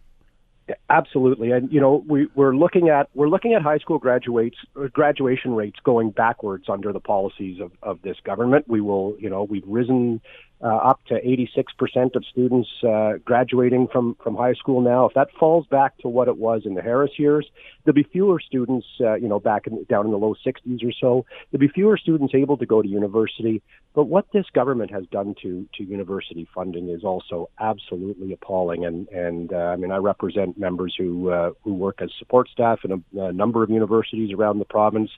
Absolutely, and you know we, we're looking at we're looking at high school graduates uh, graduation rates going backwards under the policies of, of this government. We will, you know, we've risen uh, up to 86% of students uh, graduating from, from high school now. If that falls back to what it was in the Harris years, there'll be fewer students, uh, you know, back in, down in the low 60s or so. There'll be fewer students able to go to university. But what this government has done to, to university funding is also absolutely appalling. And, and uh, I mean, I represent members who, uh, who work as support staff in a, a number of universities around the province.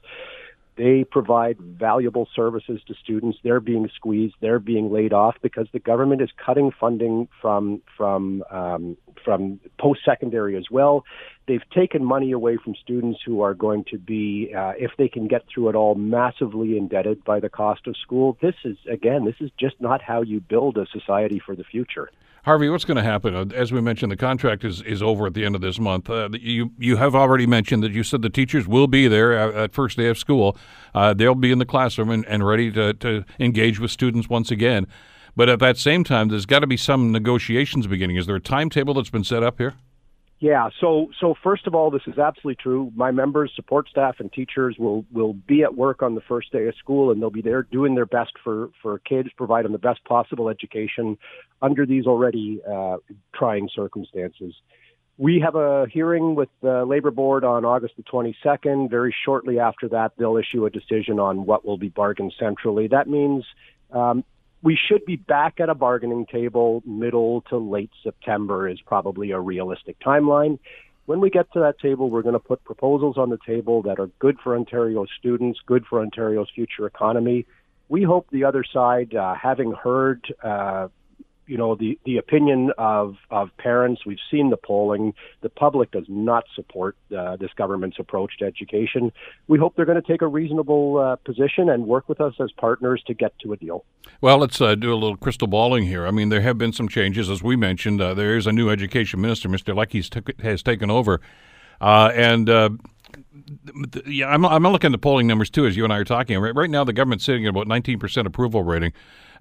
They provide valuable services to students. They're being squeezed. They're being laid off because the government is cutting funding from from um, from post secondary as well. They've taken money away from students who are going to be, uh, if they can get through it all, massively indebted by the cost of school. This is again, this is just not how you build a society for the future. Harvey, what's going to happen? Uh, as we mentioned, the contract is, is over at the end of this month. Uh, you you have already mentioned that you said the teachers will be there at, first day of school. Uh, they'll be in the classroom and, and ready to, to engage with students once again. But at that same time, there's got to be some negotiations beginning. Is there a timetable that's been set up here? Yeah. So, so first of all, this is absolutely true. My members, support staff, and teachers will will be at work on the first day of school, and they'll be there doing their best for for kids, providing the best possible education under these already uh, trying circumstances. We have a hearing with the Labor Board on August the 22nd. Very shortly after that, they'll issue a decision on what will be bargained centrally. That means um, we should be back at a bargaining table middle to late September is probably a realistic timeline. When we get to that table, we're going to put proposals on the table that are good for Ontario's students, good for Ontario's future economy. We hope the other side, uh, having heard uh, you know the the opinion of of parents. We've seen the polling. The public does not support uh, this government's approach to education. We hope they're going to take a reasonable uh, position and work with us as partners to get to a deal. Well, let's uh, do a little crystal balling here. I mean, there have been some changes, as we mentioned. Uh, there is a new education minister, Mr. Lecce, has taken over, uh, and uh, yeah, I'm, I'm looking at the polling numbers too, as you and I are talking. Right, right now, the government's sitting at about 19% approval rating.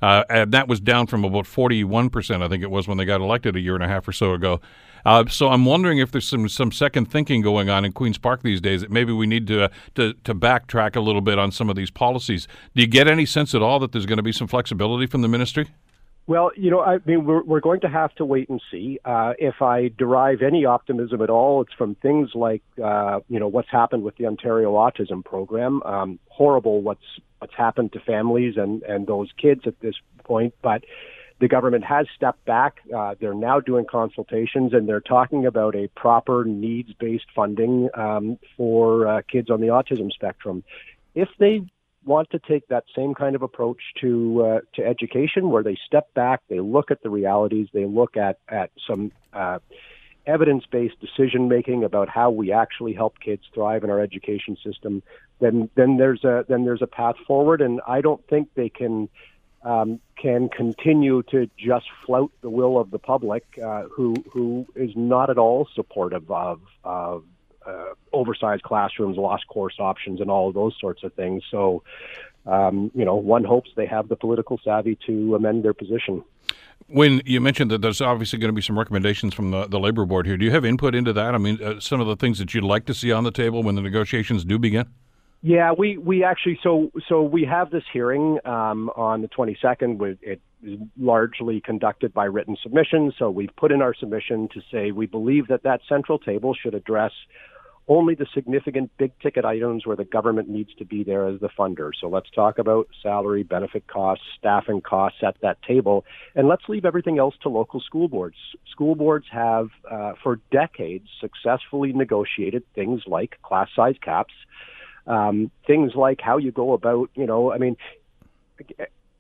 Uh, and that was down from about 41%, I think it was, when they got elected a year and a half or so ago. Uh, so I'm wondering if there's some, some second thinking going on in Queen's Park these days that maybe we need to, uh, to, to backtrack a little bit on some of these policies. Do you get any sense at all that there's going to be some flexibility from the ministry? Well, you know, I mean, we're, we're going to have to wait and see. Uh, if I derive any optimism at all, it's from things like, uh, you know, what's happened with the Ontario Autism Program. Um, horrible what's what's happened to families and and those kids at this point, but the government has stepped back. Uh, they're now doing consultations and they're talking about a proper needs-based funding um, for uh, kids on the autism spectrum. If they want to take that same kind of approach to uh, to education, where they step back, they look at the realities, they look at at some uh, evidence-based decision making about how we actually help kids thrive in our education system. Then then there's a then there's a path forward, and I don't think they can. Um, can continue to just flout the will of the public, uh, who who is not at all supportive of, of uh, oversized classrooms, lost course options, and all of those sorts of things. So, um, you know, one hopes they have the political savvy to amend their position. When you mentioned that there's obviously going to be some recommendations from the, the labor board here, do you have input into that? I mean, uh, some of the things that you'd like to see on the table when the negotiations do begin. Yeah, we, we actually so so we have this hearing um, on the 22nd. It is largely conducted by written submissions. So we've put in our submission to say we believe that that central table should address only the significant big ticket items where the government needs to be there as the funder. So let's talk about salary, benefit costs, staffing costs at that table, and let's leave everything else to local school boards. School boards have, uh, for decades, successfully negotiated things like class size caps, um, things like how you go about, you know, I mean,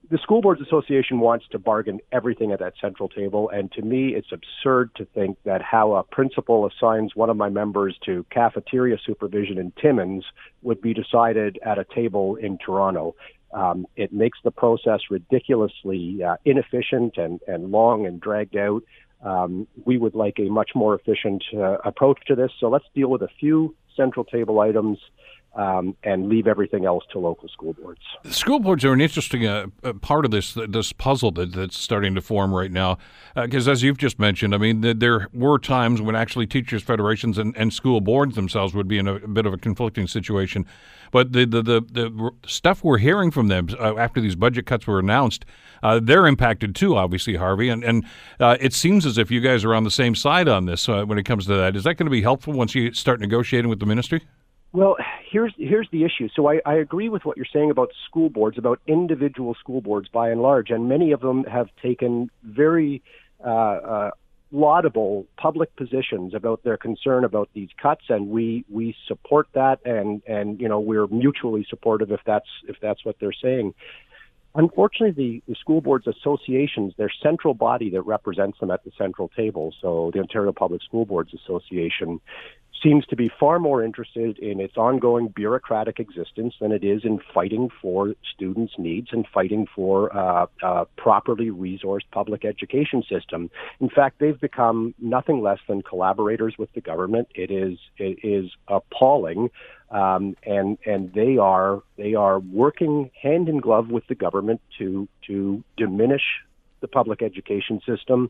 the School Boards Association wants to bargain everything at that central table, and to me, it's absurd to think that how a principal assigns one of my members to cafeteria supervision in Timmins would be decided at a table in Toronto. Um, it makes the process ridiculously uh, inefficient and, and long and dragged out. Um, we would like a much more efficient uh, approach to this. So let's deal with a few central table items um, and leave everything else to local school boards. School boards are an interesting uh, uh part of this this puzzle that, that's starting to form right now. Because uh, as you've just mentioned, I mean, there were times when actually teachers' federations and, and school boards themselves would be in a, a bit of a conflicting situation. But the the, the, the stuff we're hearing from them uh, after these budget cuts were announced, uh, they're impacted too, obviously, Harvey. And and uh, it seems as if you guys are on the same side on this when it comes to that. Is that going to be helpful once you start negotiating with the ministry? Well, here's here's the issue. So I, I agree with what you're saying about school boards, about individual school boards by and large, and many of them have taken very uh, uh, laudable public positions about their concern about these cuts, and we we support that, and and you know we're mutually supportive if that's if that's what they're saying. Unfortunately, the, the school boards associations, their central body that represents them at the central table, so the Ontario Public School Boards Association, seems to be far more interested in its ongoing bureaucratic existence than it is in fighting for students' needs and fighting for uh, a properly resourced public education system. In fact, they've become nothing less than collaborators with the government. It is it is appalling, um, and and they are they are working hand in glove with the government to to diminish the public education system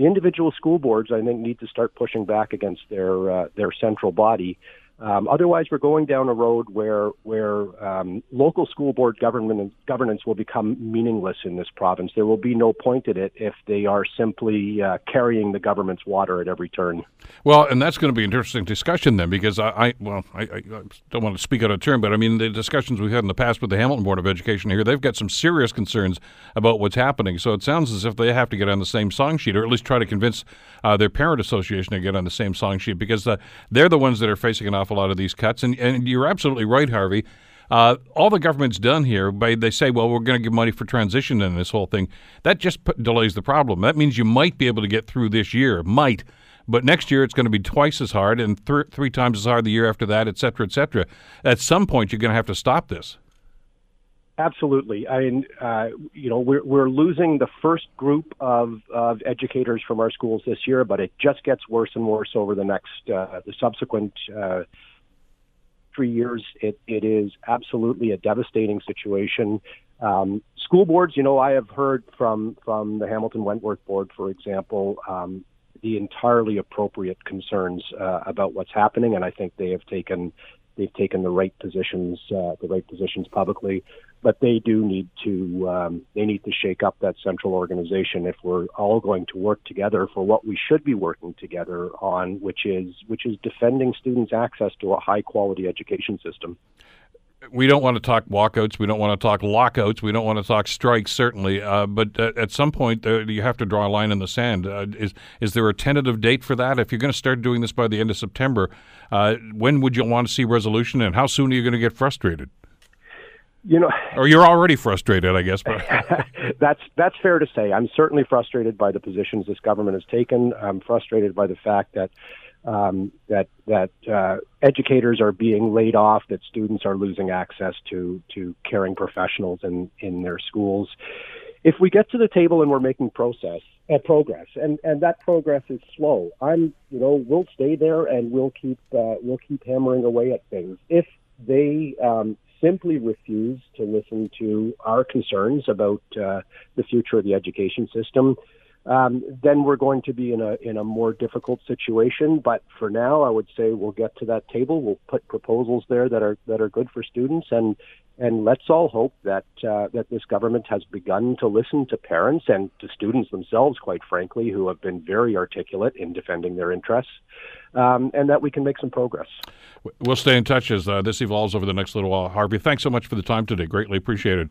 the individual school boards, I think, need to start pushing back against their uh, their central body um, otherwise, we're going down a road where where um, local school board government governance will become meaningless in this province. There will be no point in it if they are simply uh, carrying the government's water at every turn. Well, and that's going to be an interesting discussion then, because I, I well, I, I, don't want to speak out of turn, but I mean the discussions we've had in the past with the Hamilton Board of Education here, they've got some serious concerns about what's happening. So it sounds as if they have to get on the same song sheet, or at least try to convince uh, their parent association to get on the same song sheet, because uh, they're the ones that are facing an awful awful lot of these cuts. And, and you're absolutely right, Harvey. Uh, all the government's done here, by they say, well, we're going to give money for transition in this whole thing. That just delays the problem. That means you might be able to get through this year, might, but next year it's going to be twice as hard and th- three times as hard the year after that, et cetera, et cetera. At some point, you're going to have to stop this. Absolutely. I mean, uh, you know, we're we're losing the first group of, of educators from our schools this year, but it just gets worse and worse over the next uh, the subsequent uh, three years. It, it is absolutely a devastating situation. Um, school boards, you know, I have heard from from the Hamilton Wentworth Board, for example, um, the entirely appropriate concerns uh, about what's happening, and I think they have taken they've taken the right positions uh, the right positions publicly. But they do need to um, they need to shake up that central organization if we're all going to work together for what we should be working together on, which is which is defending students' access to a high quality education system we don't want to talk walkouts. We don't want to talk lockouts. We don't want to talk strikes, certainly. Uh, but uh, at some point, uh, you have to draw a line in the sand. Uh, is is there a tentative date for that? If you're going to start doing this by the end of September, uh, when would you want to see resolution, and how soon are you going to get frustrated? You know, or you're already frustrated, I guess. But (laughs) that's that's fair to say. I'm certainly frustrated by the positions this government has taken. I'm frustrated by the fact that um, that that uh, educators are being laid off, that students are losing access to to caring professionals in in their schools. If we get to the table and we're making process uh, progress, and and that progress is slow, I'm you know we'll stay there and we'll keep uh, we'll keep hammering away at things. If they um, simply refuse to listen to our concerns about uh, the future of the education system, um, then we're going to be in a in a more difficult situation. But for now, I would say we'll get to that table. We'll put proposals there that are that are good for students, and and let's all hope that uh, that this government has begun to listen to parents and to students themselves, quite frankly, who have been very articulate in defending their interests, um, and that we can make some progress. We'll stay in touch as uh, this evolves over the next little while. Harvey, thanks so much for the time today. Greatly appreciated.